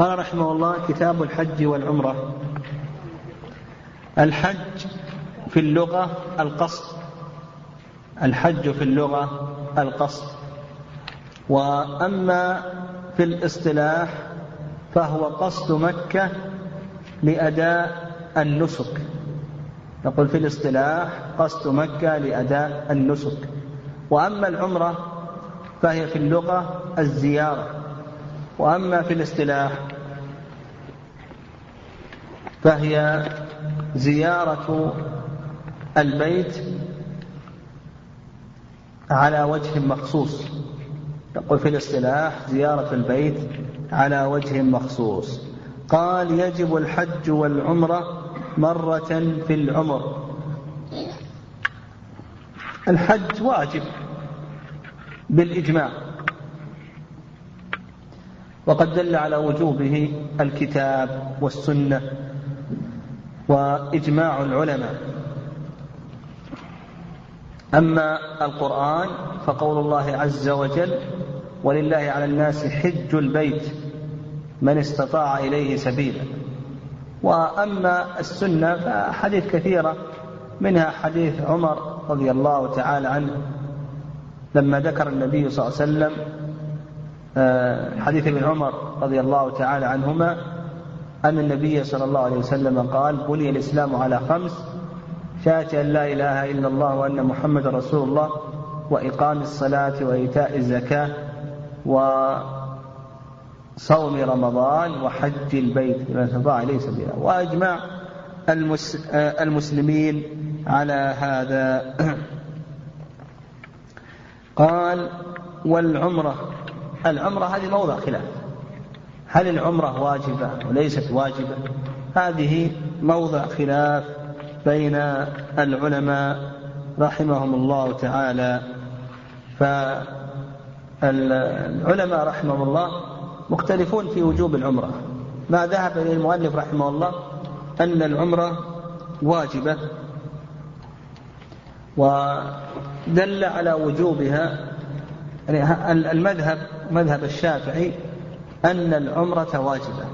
قال رحمه الله كتاب الحج والعمرة. الحج في اللغة القصد. الحج في اللغة القصد. وأما في الاصطلاح فهو قصد مكة لأداء النسك. نقول في الاصطلاح قصد مكة لأداء النسك. وأما العمرة فهي في اللغة الزيارة. وأما في الاصطلاح فهي زيارة البيت على وجه مخصوص. يقول في الاصطلاح زيارة البيت على وجه مخصوص. قال يجب الحج والعمرة مرة في العمر. الحج واجب بالإجماع. وقد دل على وجوبه الكتاب والسنة وإجماع العلماء. أما القرآن فقول الله عز وجل ولله على الناس حج البيت من استطاع إليه سبيلا. وأما السنة فحديث كثيرة منها حديث عمر رضي الله تعالى عنه لما ذكر النبي صلى الله عليه وسلم حديث ابن عمر رضي الله تعالى عنهما أن النبي صلى الله عليه وسلم قال بني الإسلام على خمس شهادة أن لا إله إلا الله وأن محمد رسول الله وإقام الصلاة وإيتاء الزكاة وصوم رمضان وحج البيت لمن استطاع إليه سبيلا. وأجمع المسلمين على هذا. قال والعمرة العمرة هذه موضع خلاف. هل العمرة واجبة وليست واجبة؟ هذه موضع خلاف بين العلماء رحمهم الله تعالى. فالعلماء رحمهم الله مختلفون في وجوب العمرة. ما ذهب إليه المؤلف رحمه الله أن العمرة واجبة ودل على وجوبها. يعني المذهب مذهب الشافعي أن العمرة واجبة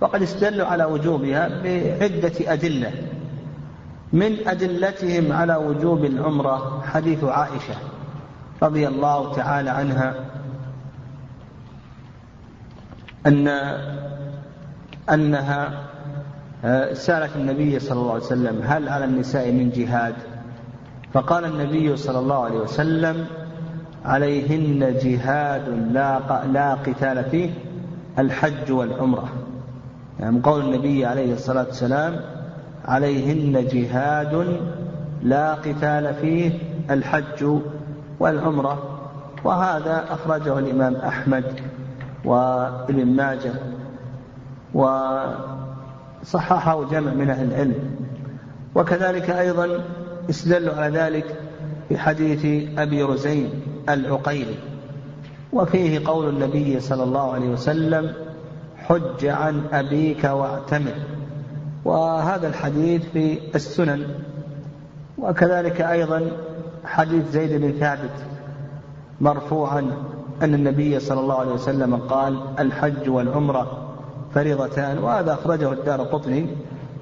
وقد استدلوا على وجوبها بعدة أدلة. من أدلتهم على وجوب العمرة حديث عائشة رضي الله تعالى عنها أن أنها آه، سألت النبي صلى الله عليه وسلم هل على النساء من جهاد؟ فقال النبي صلى الله عليه وسلم عليهن جهاد لا لا قتال فيه الحج والعمرة. يعني قول النبي عليه الصلاة والسلام عليهن جهاد لا قتال فيه الحج والعمرة. وهذا أخرجه الإمام أحمد وابن ماجه وصححه جمع من أهل العلم. وكذلك أيضا استدلوا على ذلك في حديث أبي رزين. العقيلي وفيه قول النبي صلى الله عليه وسلم حج عن أبيك واعتمر. وهذا الحديث في السنن وكذلك أيضا حديث زيد بن ثابت مرفوعا أن النبي صلى الله عليه وسلم قال الحج والعمرة فريضتان. وهذا أخرجه الدار قطني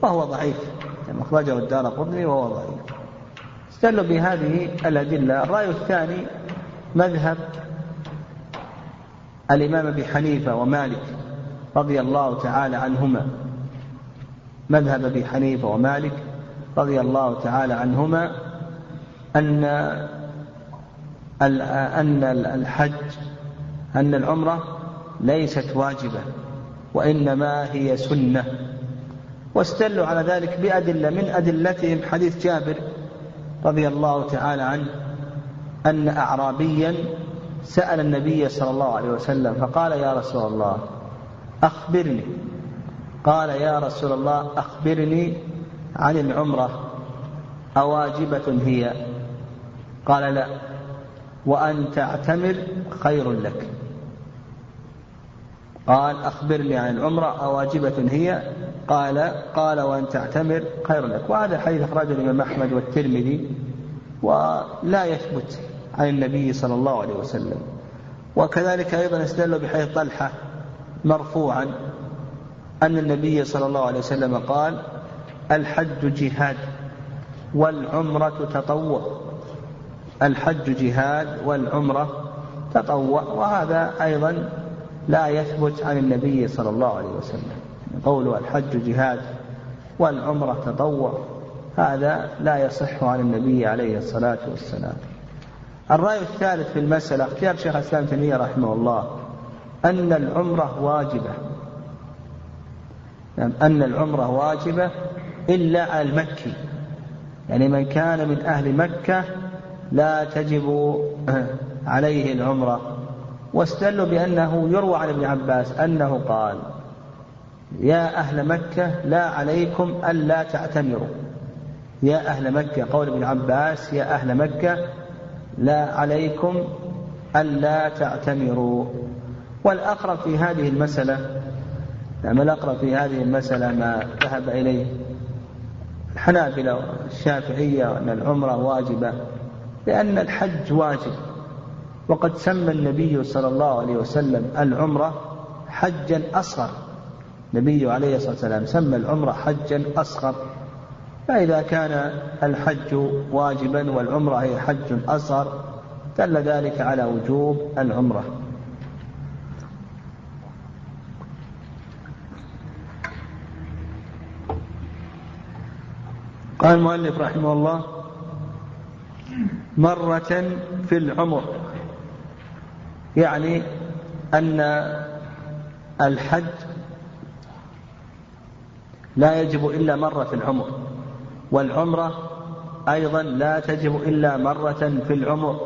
وهو ضعيف أخرجه الدار قطني وهو ضعيف. استدلوا بهذه الأدلة. الرأي الثاني مذهب الإمام أبي حنيفة ومالك رضي الله تعالى عنهما. مذهب أبي حنيفة ومالك رضي الله تعالى عنهما أن أن الحج أن العمرة ليست واجبة وإنما هي سنة. واستدلوا على ذلك بأدلة من أدلتهم حديث جابر رضي الله تعالى عنه. أن اعرابيا سأل النبي صلى الله عليه وسلم فقال يا رسول الله أخبرني. قال يا رسول الله أخبرني عن العمرة أواجبة هي؟ قال لا. وأن تعتمر خير لك. قال أخبرني عن العمرة أواجبة هي؟ قال قال وأن تعتمر خير لك. وهذا حديث أخرجه الإمام أحمد والترمذي. ولا يثبت عن النبي صلى الله عليه وسلم. وكذلك أيضا استدلوا بحديث طلحة مرفوعا أن النبي صلى الله عليه وسلم قال الحج جهاد والعمرة تطوع. الحج جهاد والعمرة تطوع. وهذا أيضا لا يثبت عن النبي صلى الله عليه وسلم. قوله الحج جهاد والعمرة تطوع. هذا لا يصح عن النبي عليه الصلاة والسلام. الرأي الثالث في المسألة اختيار شيخ الإسلام تيمية رحمه الله أن العمرة واجبة. يعني أن العمرة واجبة إلا على المكي. يعني من كان من أهل مكة لا تجب عليه العمرة. واستدلوا بأنه يروى عن ابن عباس أنه قال يا أهل مكة لا عليكم ألا تعتمروا. يا أهل مكة قول ابن عباس يا أهل مكة لا عليكم ألا تعتمروا. والأقرب في هذه المسألة نعم الأقرب في هذه المسألة ما ذهب إليه الحنابلة والشافعية وأن العمرة واجبة لأن الحج واجب. وقد سمى النبي صلى الله عليه وسلم العمرة حجا أصغر. النبي عليه الصلاة والسلام سمى العمرة حجا أصغر. فإذا كان الحج واجبا والعمرة هي حج أصغر دل ذلك على وجوب العمرة. قال المؤلف رحمه الله مرة في العمر يعني أن الحج لا يجب إلا مرة في العمر. والعمرة أيضا لا تجب إلا مرة في العمر.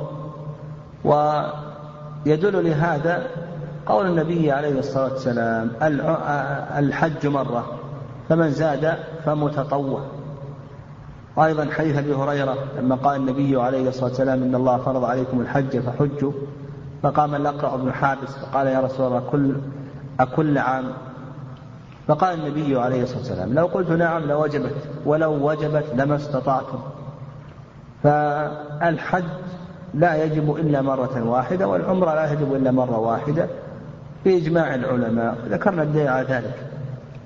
ويدل لهذا قول النبي عليه الصلاة والسلام الحج مرة فمن زاد فمتطوع. وأيضا حديث أبي هريرة لما قال النبي عليه الصلاة والسلام إن الله فرض عليكم الحج فحجوا. فقام الأقرع بن حابس فقال يا رسول الله كل أكل عام فقال النبي عليه الصلاة والسلام لو قلت نعم لوجبت ولو وجبت لما استطعتم. فالحج لا يجب إلا مرة واحدة والعمرة لا يجب إلا مرة واحدة. بإجماع العلماء ذكرنا الدليل على ذلك.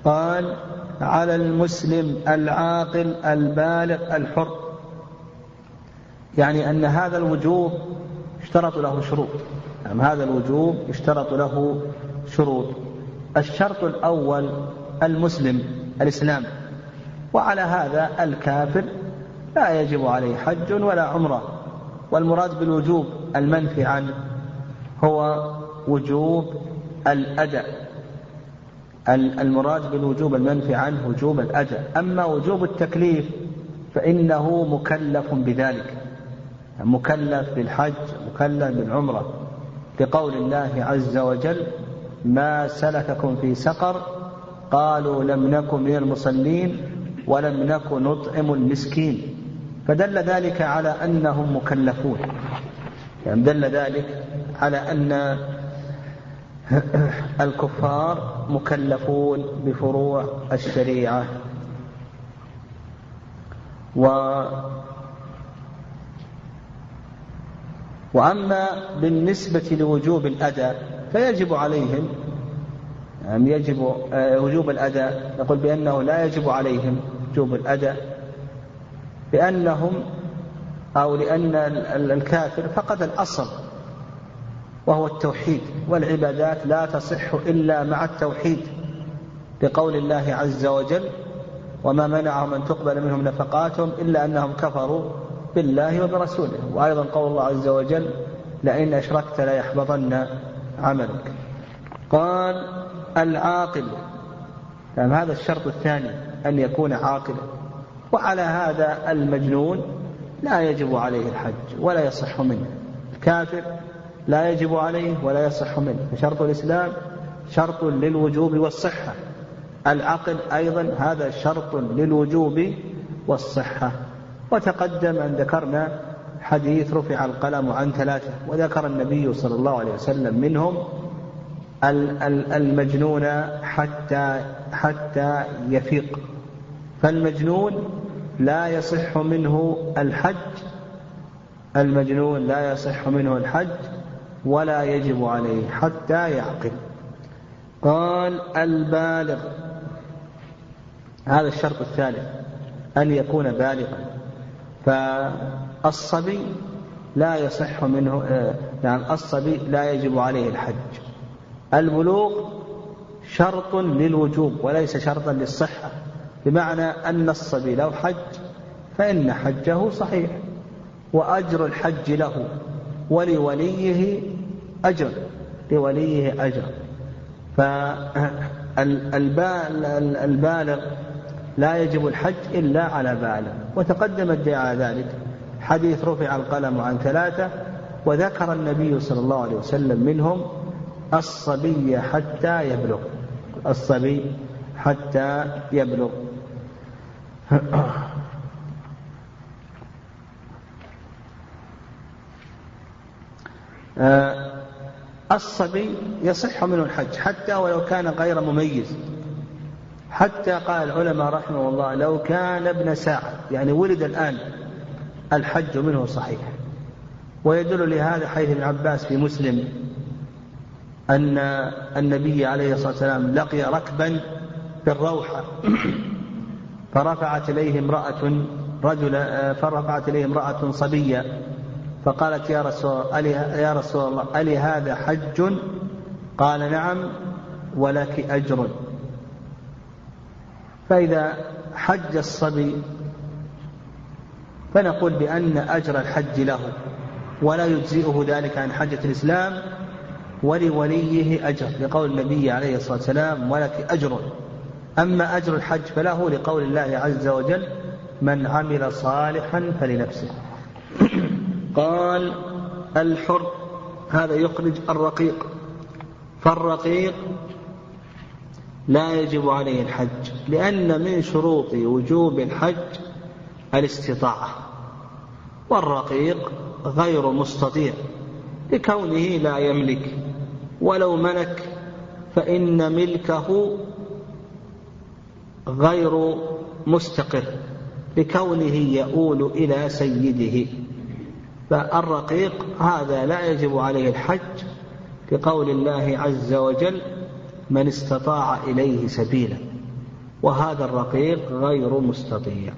قال على المسلم العاقل البالغ الحر. يعني أن هذا الوجوب اشترط له شروط. يعني هذا الوجوب اشترط له شروط. الشرط الأول المسلم الإسلام. وعلى هذا الكافر لا يجب عليه حج ولا عمرة. والمراد بالوجوب المنفي عنه هو وجوب الأداء المراد بالوجوب المنفي عنه وجوب الأداء أما وجوب التكليف فإنه مكلف بذلك. مكلف بالحج مكلف بالعمرة. لقول الله عز وجل ما سلككم في سقر قالوا لم نكن من المصلين ولم نكن نطعم المسكين فدل ذلك على أنهم مكلفون. يعني دل ذلك على أن الكفار مكلفون بفروع الشريعة. و وأما بالنسبة لوجوب الاداء فيجب عليهم يعني يجب آه، وجوب الأداء نقول بأنه لا يجب عليهم وجوب الأداء لأنهم أو لأن الكافر فقد الأصل وهو التوحيد والعبادات لا تصح إلا مع التوحيد لقول الله عز وجل وما منعهم أن تقبل منهم نفقاتهم إلا أنهم كفروا بالله وبرسوله. وأيضا قول الله عز وجل لئن أشركت ليحبطن عملك. قال العاقل. يعني هذا الشرط الثاني أن يكون عاقلا. وعلى هذا المجنون لا يجب عليه الحج ولا يصح منه. الكافر لا يجب عليه ولا يصح منه. فشرط الإسلام شرط للوجوب والصحة. العقل أيضا هذا شرط للوجوب والصحة. وتقدم أن ذكرنا حديث رفع القلم عن ثلاثة وذكر النبي صلى الله عليه وسلم منهم المجنون حتى حتى يفيق. فالمجنون لا يصح منه الحج. المجنون لا يصح منه الحج ولا يجب عليه حتى يعقل. قال البالغ. هذا الشرط الثالث. أن يكون بالغا. فالصبي لا يصح منه يعني الصبي لا يجب عليه الحج. البلوغ شرط للوجوب وليس شرطا للصحة بمعنى أن الصبي لو حج فإن حجه صحيح وأجر الحج له ولوليه أجر لوليه أجر. فالبالغ لا يجب الحج إلا على بالغ وتقدم الدعاء ذلك حديث رفع القلم عن ثلاثة وذكر النبي صلى الله عليه وسلم منهم الصبي حتى يبلغ. الصبي حتى يبلغ. آه، الصبي يصح منه الحج حتى ولو كان غير مميز. حتى قال العلماء رحمه الله لو كان ابن ساعة يعني ولد الآن الحج منه صحيح. ويدل لهذا حيث ابن عباس في مسلم. أن النبي عليه الصلاة والسلام لقي ركبا في الروحة فرفعت إليه امرأة رجل فرفعت إليه امرأة صبية فقالت يا رسول يا رسول الله ألي هذا حج؟ قال نعم ولك أجر فإذا حج الصبي فنقول بأن أجر الحج له ولا يجزئه ذلك عن حجة الإسلام ولوليه أجر لقول النبي عليه الصلاة والسلام ولك أجر. أما أجر الحج فله لقول الله عز وجل من عمل صالحا فلنفسه. قال الحر هذا يخرج الرقيق. فالرقيق لا يجب عليه الحج لأن من شروط وجوب الحج الاستطاعة. والرقيق غير مستطيع لكونه لا يملك ولو ملك فإن ملكه غير مستقر لكونه يؤول إلى سيده. فالرقيق هذا لا يجب عليه الحج لقول الله عز وجل من استطاع إليه سبيلا. وهذا الرقيق غير مستطيع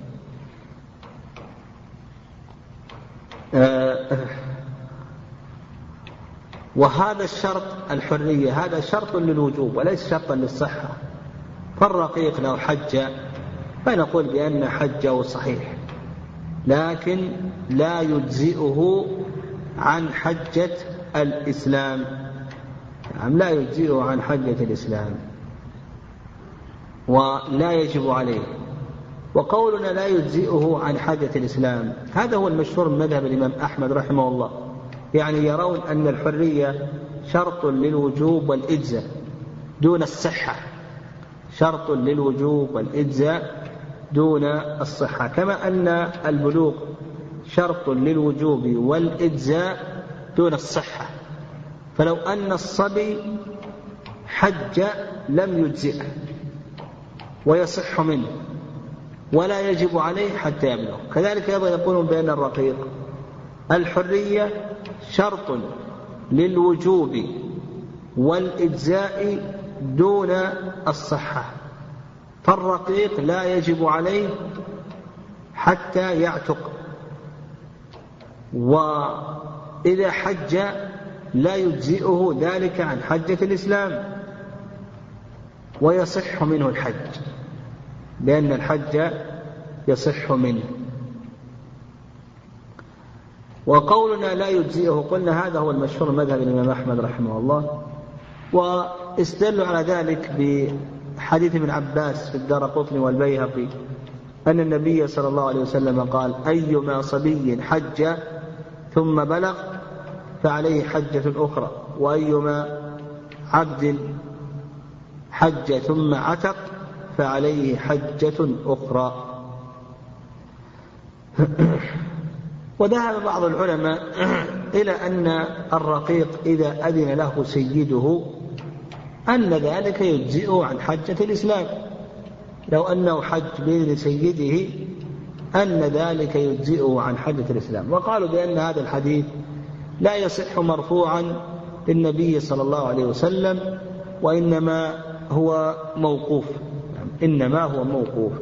آه، وهذا الشرط الحرية هذا شرط للوجوب وليس شرطا للصحة. فالرقيق لو حج فنقول بأن حجه صحيح لكن لا يجزئه عن حجة الإسلام. نعم لا يجزئه عن حجة الإسلام. ولا يجب عليه. وقولنا لا يجزئه عن حجة الإسلام هذا هو المشهور من مذهب الإمام أحمد رحمه الله. يعني يرون أن الحرية شرط للوجوب والإجزاء دون الصحة. شرط للوجوب والإجزاء دون الصحة. كما أن البلوغ شرط للوجوب والإجزاء دون الصحة. فلو أن الصبي حج لم يجزئه ويصح منه ولا يجب عليه حتى يبلغ. كذلك أيضا يقولون بأن الرقيق الحرية شرط للوجوب والإجزاء دون الصحة فالرقيق لا يجب عليه حتى يعتق وإذا حج لا يجزئه ذلك عن حجة الإسلام ويصح منه الحج لأن الحج يصح منه. وقولنا لا يجزئه. قلنا هذا هو المشهور مذهب الإمام أحمد رحمه الله. واستدلوا على ذلك بحديث ابن عباس في الدار قطن والبيهقي أن النبي صلى الله عليه وسلم قال أيما صبي حج ثم بلغ فعليه حجة أخرى وأيما عبد حج ثم عتق فعليه حجة أخرى. وذهب بعض العلماء إلى أن الرقيق إذا أذن له سيده أن ذلك يجزئه عن حجة الإسلام. لو أنه حج بإذن سيده أن ذلك يجزئه عن حجة الإسلام. وقالوا بأن هذا الحديث لا يصح مرفوعا للنبي صلى الله عليه وسلم وإنما هو موقوف. إنما هو موقوف.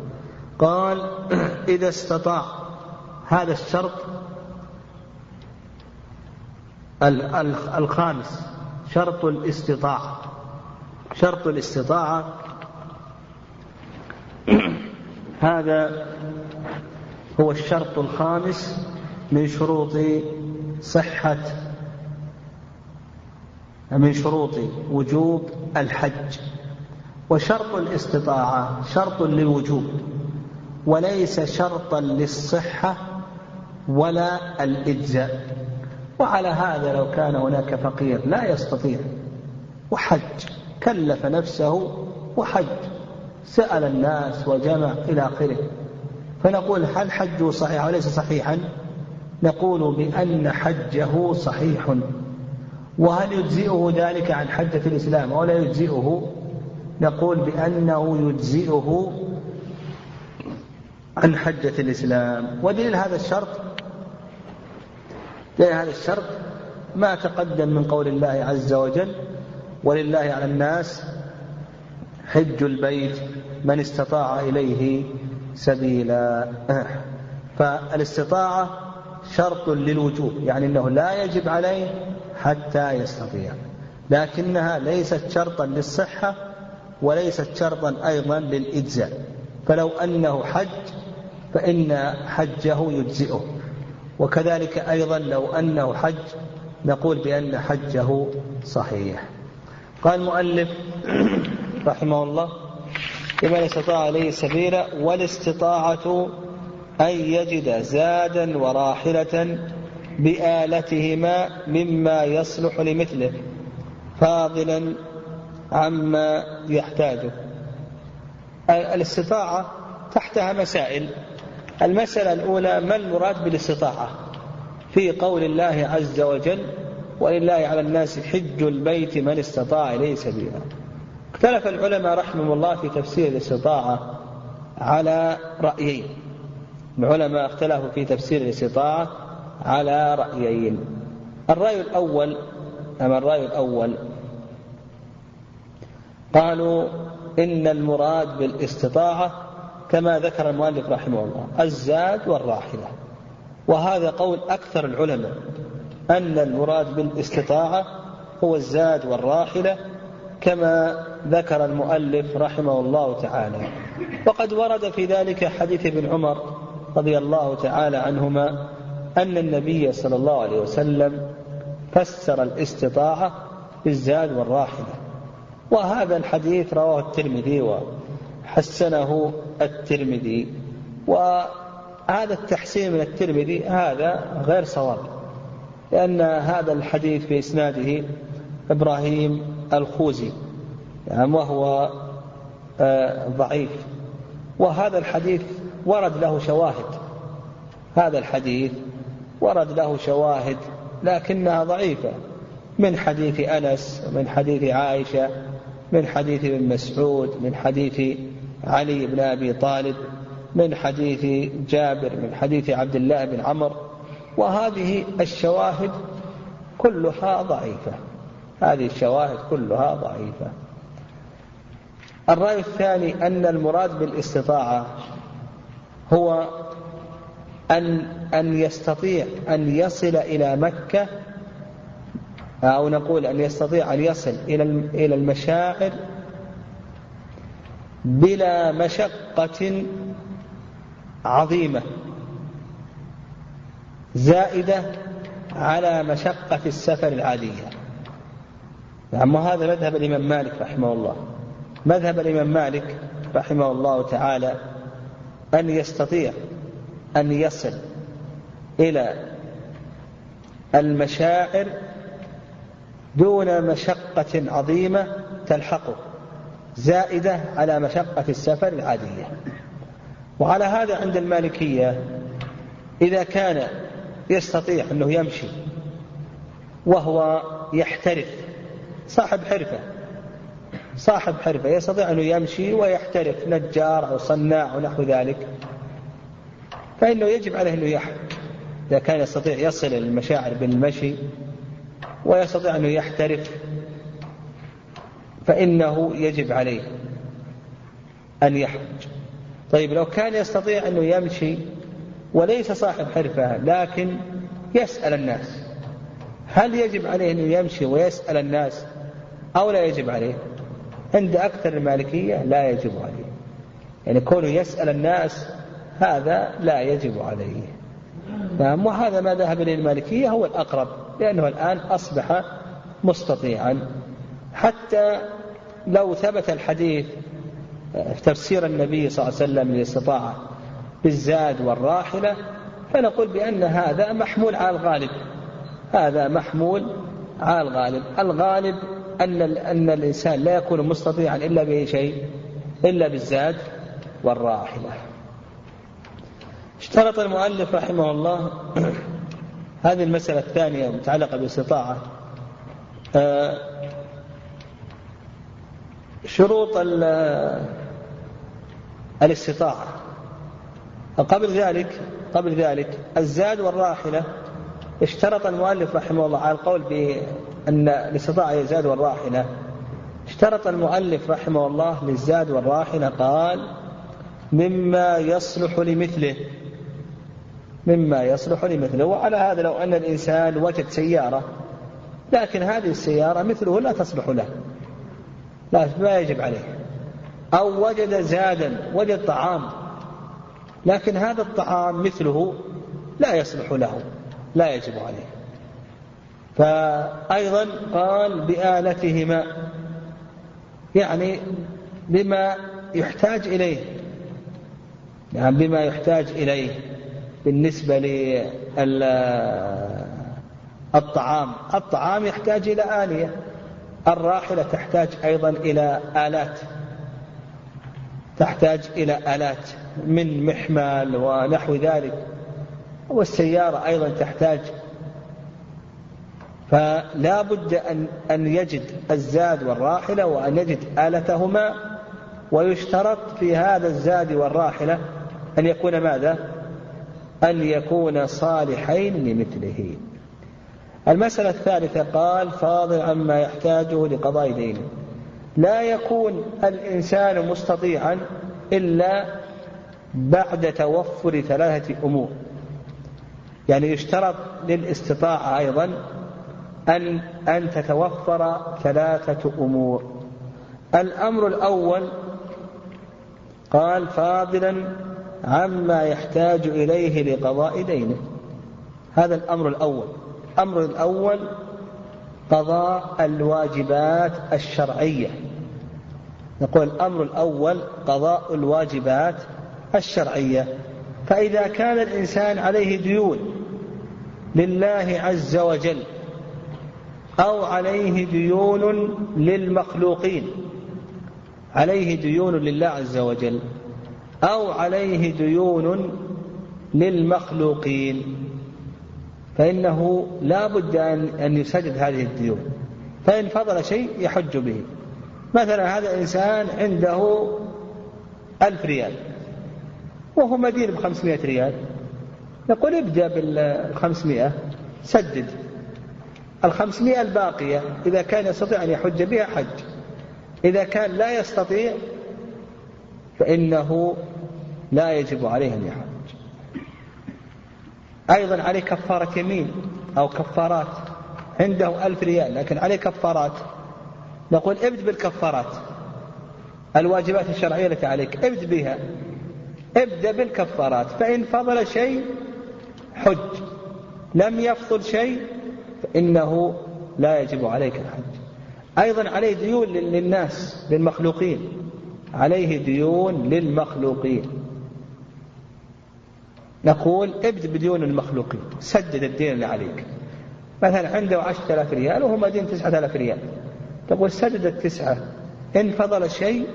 قال إذا استطاع هذا الشرط الخامس شرط الاستطاعة. شرط الاستطاعة. هذا هو الشرط الخامس من شروط صحة من شروط وجوب الحج. وشرط الاستطاعة شرط للوجوب وليس شرطا للصحة ولا الإجزاء. وعلى هذا لو كان هناك فقير لا يستطيع. وحج كلف نفسه وحج. سأل الناس وجمع إلى آخره. فنقول هل حجه صحيح وليس صحيحا؟ نقول بأن حجه صحيح. وهل يجزئه ذلك عن حجة الإسلام أو لا يجزئه؟ نقول بأنه يجزئه عن حجة الإسلام. ودليل هذا الشرط دليل هذا الشرط ما تقدم من قول الله عز وجل ولله على الناس حج البيت من استطاع إليه سبيلا. فالاستطاعة شرط للوجوب يعني أنه لا يجب عليه حتى يستطيع. لكنها ليست شرطا للصحة وليست شرطا أيضا للإجزاء. فلو أنه حج فإن حجه يجزئه. وكذلك أيضا لو أنه حج نقول بأن حجه صحيح. قال المؤلف رحمه الله لمن استطاع عليه سبيلا والاستطاعة أن يجد زادا وراحلة بآلتهما مما يصلح لمثله فاضلا عما يحتاجه. الاستطاعة تحتها مسائل. المسألة الأولى ما المراد بالاستطاعة؟ في قول الله عز وجل ولله على الناس حج البيت من استطاع إليه سبيلا. اختلف العلماء رحمهم الله في تفسير الاستطاعة على رأيين. العلماء اختلفوا في تفسير الاستطاعة على رأيين. الرأي الأول أما الرأي الأول قالوا إن المراد بالاستطاعة كما ذكر المؤلف رحمه الله الزاد والراحلة. وهذا قول أكثر العلماء أن المراد بالاستطاعة هو الزاد والراحلة كما ذكر المؤلف رحمه الله تعالى. وقد ورد في ذلك حديث ابن عمر رضي الله تعالى عنهما أن النبي صلى الله عليه وسلم فسر الاستطاعة بالزاد والراحلة. وهذا الحديث رواه الترمذي وحسنه الترمذي. وهذا التحسين من الترمذي هذا غير صواب لأن هذا الحديث في إسناده إبراهيم الخوزي يعني وهو آه، ضعيف. وهذا الحديث ورد له شواهد هذا الحديث ورد له شواهد لكنها ضعيفة من حديث أنس ومن حديث عائشة من حديث ابن مسعود من حديث علي بن أبي طالب من حديث جابر من حديث عبد الله بن عمر. وهذه الشواهد كلها ضعيفة. هذه الشواهد كلها ضعيفة. الرأي الثاني أن المراد بالاستطاعة هو أن أن يستطيع أن يصل إلى مكة أو نقول أن يستطيع أن يصل إلى إلى المشاعر بلا مشقة عظيمة زائدة على مشقة السفر العادية. نعم وهذا مذهب الإمام مالك رحمه الله. مذهب الإمام مالك رحمه الله تعالى أن يستطيع أن يصل إلى المشاعر دون مشقة عظيمة تلحقه. زائدة على مشقة السفر العادية. وعلى هذا عند المالكية إذا كان يستطيع أنه يمشي وهو يحترف صاحب حرفة صاحب حرفة يستطيع أنه يمشي ويحترف نجار أو صناع أو نحو ذلك. فإنه يجب عليه أنه يحج إذا كان يستطيع يصل المشاعر بالمشي ويستطيع أنه يحترف فإنه يجب عليه أن يحج. طيب لو كان يستطيع أنه يمشي وليس صاحب حرفة لكن يسأل الناس هل يجب عليه أنه يمشي ويسأل الناس أو لا يجب عليه؟ عند أكثر المالكية لا يجب عليه. يعني كونه يسأل الناس هذا لا يجب عليه. نعم وهذا ما ذهب إليه المالكية هو الأقرب لأنه الآن أصبح مستطيعا. حتى لو ثبت الحديث في تفسير النبي صلى الله عليه وسلم للاستطاعة بالزاد والراحلة فنقول بأن هذا محمول على الغالب. هذا محمول على الغالب. الغالب أن أن الإنسان لا يكون مستطيعا إلا بأي شيء؟ إلا بالزاد والراحلة. اشترط المؤلف رحمه الله هذه المسألة الثانية المتعلقة بالاستطاعة آه، شروط الاستطاعة. قبل ذلك قبل ذلك الزاد والراحلة. اشترط المؤلف رحمه الله على القول بأن الاستطاعة هي الزاد والراحلة. اشترط المؤلف رحمه الله للزاد والراحلة قال مما يصلح لمثله. مما يصلح لمثله. وعلى هذا لو أن الإنسان وجد سيارة لكن هذه السيارة مثله لا تصلح له. لا ما يجب عليه. أو وجد زادا وجد طعام. لكن هذا الطعام مثله لا يصلح له لا يجب عليه. فأيضا قال بآلتهما يعني بما يحتاج إليه. يعني بما يحتاج إليه بالنسبة للطعام الطعام يحتاج إلى آلية. الراحلة تحتاج أيضا إلى آلات تحتاج إلى آلات من محمل ونحو ذلك والسيارة أيضا تحتاج فلا بد أن, أن يجد الزاد والراحلة وأن يجد آلتهما ويشترط في هذا الزاد والراحلة أن يكون ماذا؟ أن يكون صالحين لمثله المسألة الثالثة قال فاضل عما يحتاجه لقضاء دينه. لا يكون الإنسان مستطيعا إلا بعد توفر ثلاثة أمور. يعني يشترط للاستطاعة أيضا أن أن تتوفر ثلاثة أمور. الأمر الأول قال فاضلا عما يحتاج إليه لقضاء دينه. هذا الأمر الأول. الأمر الأول قضاء الواجبات الشرعية. نقول الأمر الأول قضاء الواجبات الشرعية. فإذا كان الإنسان عليه ديون لله عز وجل أو عليه ديون للمخلوقين عليه ديون لله عز وجل أو عليه ديون للمخلوقين فإنه لا بد أن أن يسدد هذه الديون. فإن فضل شيء يحج به. مثلا هذا الإنسان عنده ألف ريال. وهو مدين بخمسمائة ريال. نقول ابدأ بالخمسمائة سدد. الخمسمائة الباقية إذا كان يستطيع أن يحج بها حج. إذا كان لا يستطيع فإنه لا يجب عليه أن يحج. أيضا عليه كفارة يمين أو كفارات عنده ألف ريال لكن عليه كفارات. نقول ابد بالكفارات. الواجبات الشرعية التي عليك ابد بها. ابدأ بالكفارات. فإن فضل شيء حج. لم يفضل شيء فإنه لا يجب عليك الحج. أيضا عليه ديون للناس للمخلوقين. عليه ديون للمخلوقين. نقول ابدأ بديون المخلوقين سدد الدين اللي عليك. مثلا عنده عشرة آلاف ريال وهو مدين تسعة آلاف ريال. تقول سدد التسعة. إن فضل شيء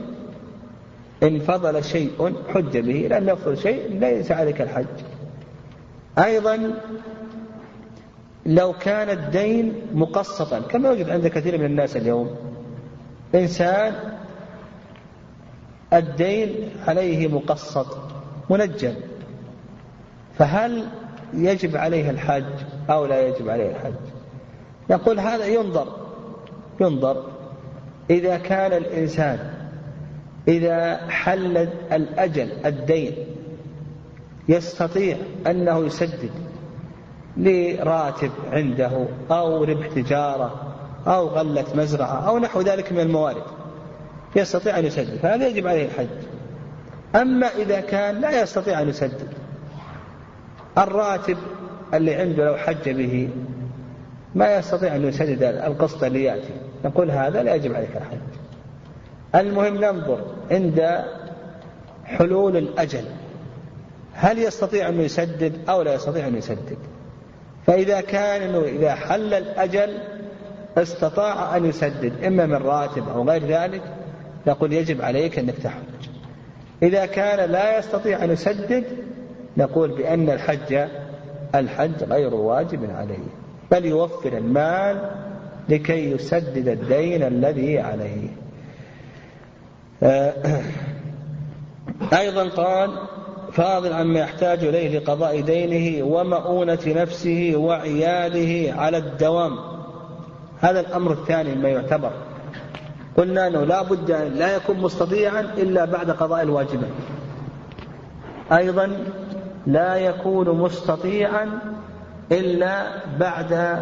إن فضل شيء حج به لأن يفضل شيء ليس عليك الحج. أيضا لو كان الدين مقسطا كما يوجد عند كثير من الناس اليوم. إنسان الدين عليه مقسط منجم. فهل يجب عليه الحج أو لا يجب عليه الحج؟ يقول هذا ينظر ينظر إذا كان الإنسان إذا حل الأجل الدين يستطيع أنه يسدد لراتب عنده أو ربح تجارة أو غلة مزرعة أو نحو ذلك من الموارد يستطيع أن يسدد فهذا يجب عليه الحج؟ أما إذا كان لا يستطيع أن يسدد الراتب اللي عنده لو حج به ما يستطيع أن يسدد القسط اللي يأتي. نقول هذا لا يجب عليك الحج. المهم ننظر عند حلول الأجل. هل يستطيع أن يسدد أو لا يستطيع أن يسدد؟ فإذا كان أنه إذا حل الأجل استطاع أن يسدد إما من راتب أو غير ذلك نقول يجب عليك أنك تحج. إذا كان لا يستطيع أن يسدد نقول بأن الحج الحج غير واجب عليه بل يوفر المال لكي يسدد الدين الذي عليه. آه، أيضا قال فاضل عما يحتاج إليه لقضاء دينه ومؤونة نفسه وعياله على الدوام. هذا الأمر الثاني ما يعتبر. قلنا أنه لا بد أن لا يكون مستطيعا إلا بعد قضاء الواجبات. أيضا لا يكون مستطيعا إلا بعد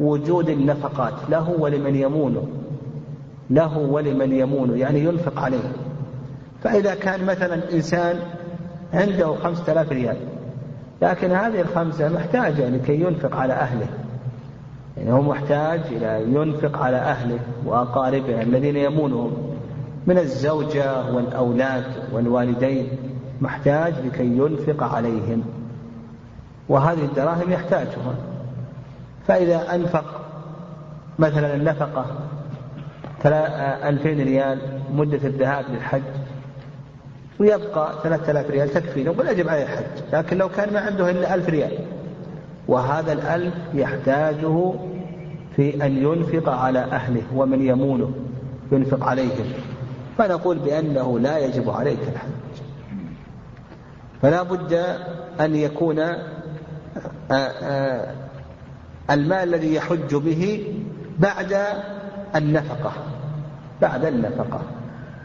وجود النفقات. له ولمن يمونه. له ولمن يمونه. يعني ينفق عليه. فإذا كان مثلا إنسان عنده خمسة آلاف ريال لكن هذه الخمسة محتاجة لكي ينفق على أهله. يعني هو محتاج إلى ينفق على أهله وأقاربه الذين يمونهم من الزوجة والأولاد والوالدين. محتاج لكي ينفق عليهم. وهذه الدراهم يحتاجها. فإذا أنفق مثلا النفقة ألفين ريال مدة الذهاب للحج ويبقى ثلاثة آلاف ريال تكفي نقول يجب عليه الحج لكن لو كان ما عنده إلا ألف ريال. وهذا الألف يحتاجه في أن ينفق على أهله ومن يمونه ينفق عليهم. فنقول بأنه لا يجب عليك الحج. فلا بد أن يكون آه، آه، المال الذي يحج به بعد النفقة بعد النفقة.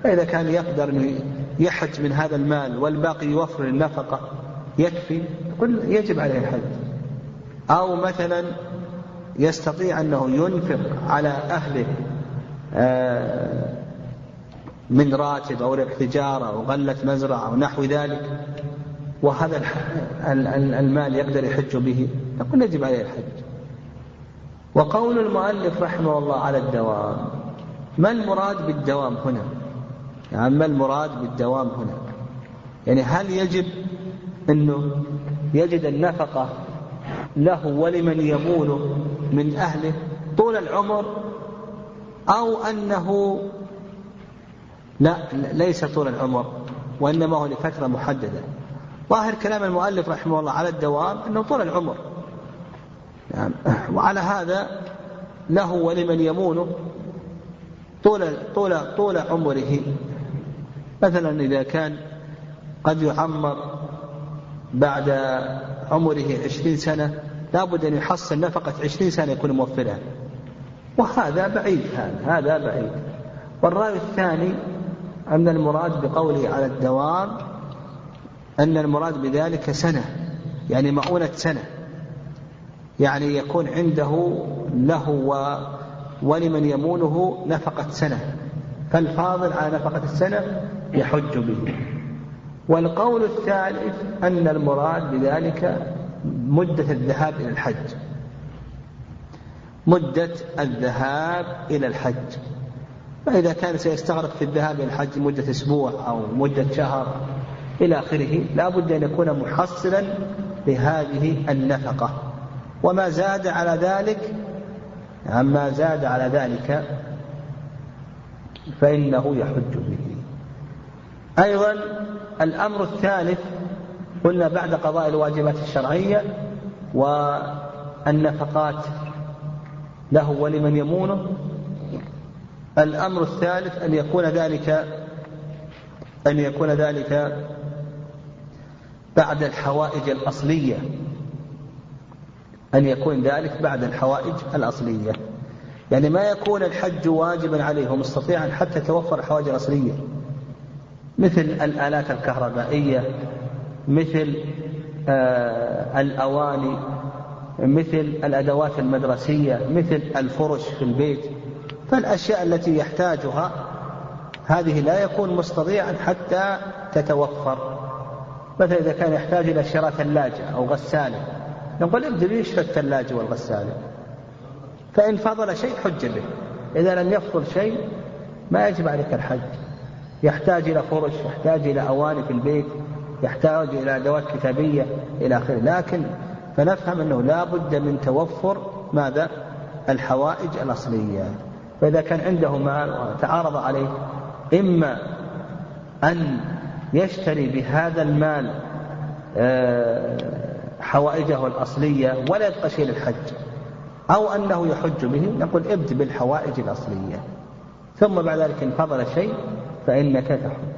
فإذا كان يقدر يحج من هذا المال والباقي يوفر النفقة يكفي يقول يجب عليه الحج. أو مثلا يستطيع أنه ينفق على أهله آه، من راتب أو ربح تجارة أو غلة مزرعة أو نحو ذلك. وهذا المال يقدر يحج به نقول يجب عليه الحج. وقول المؤلف رحمه الله على الدوام ما المراد بالدوام هنا؟ يعني ما المراد بالدوام هنا؟ يعني هل يجب أنه يجد النفقة له ولمن يمونه من أهله طول العمر أو أنه لا ليس طول العمر وإنما هو لفترة محددة؟ ظاهر كلام المؤلف رحمه الله على الدوام أنه طول العمر. يعني وعلى هذا له ولمن يمونه طول طول طول عمره. مثلا إذا كان قد يعمر بعد عمره عشرين سنة لابد أن يحصل نفقة عشرين سنة يكون موفرها وهذا بعيد هذا هذا بعيد. والرأي الثاني أن المراد بقوله على الدوام أن المراد بذلك سنة يعني مؤونة سنة. يعني يكون عنده له و ولمن يمونه نفقة سنة. فالفاضل على نفقة السنة يحج به. والقول الثالث أن المراد بذلك مدة الذهاب إلى الحج. مدة الذهاب إلى الحج. فإذا كان سيستغرق في الذهاب إلى الحج مدة أسبوع أو مدة شهر إلى آخره. لا بد أن يكون محصلا لهذه النفقة. وما زاد على ذلك عما زاد على ذلك فإنه يحج به. أيضا الأمر الثالث قلنا بعد قضاء الواجبات الشرعية والنفقات له ولمن يمونه. الأمر الثالث أن يكون ذلك أن يكون ذلك بعد الحوائج الأصلية. أن يكون ذلك بعد الحوائج الأصلية. يعني ما يكون الحج واجبا عليه ومستطيعا حتى توفر الحوائج الأصلية. مثل الآلات الكهربائية مثل آه، الأواني مثل الأدوات المدرسية مثل الفرش في البيت. فالأشياء التي يحتاجها هذه لا يكون مستطيعا حتى تتوفر. مثلا إذا كان يحتاج إلى شراء ثلاجة أو غسالة نقول ابدأ يشتري الثلاجة والغسالة؟ فإن فضل شيء حج به إذا لم يفضل شيء ما يجب عليك الحج. يحتاج إلى فرش يحتاج إلى أواني في البيت يحتاج إلى أدوات كتابية إلى آخره. لكن فنفهم أنه لا بد من توفر ماذا؟ الحوائج الأصلية. فإذا كان عنده مال وتعارض عليه إما أن يشتري بهذا المال آه، حوائجه الأصلية ولا يبقى شيء للحج أو أنه يحج به نقول ابد بالحوائج الأصلية ثم بعد ذلك إن فضل شيء فإنك تحج.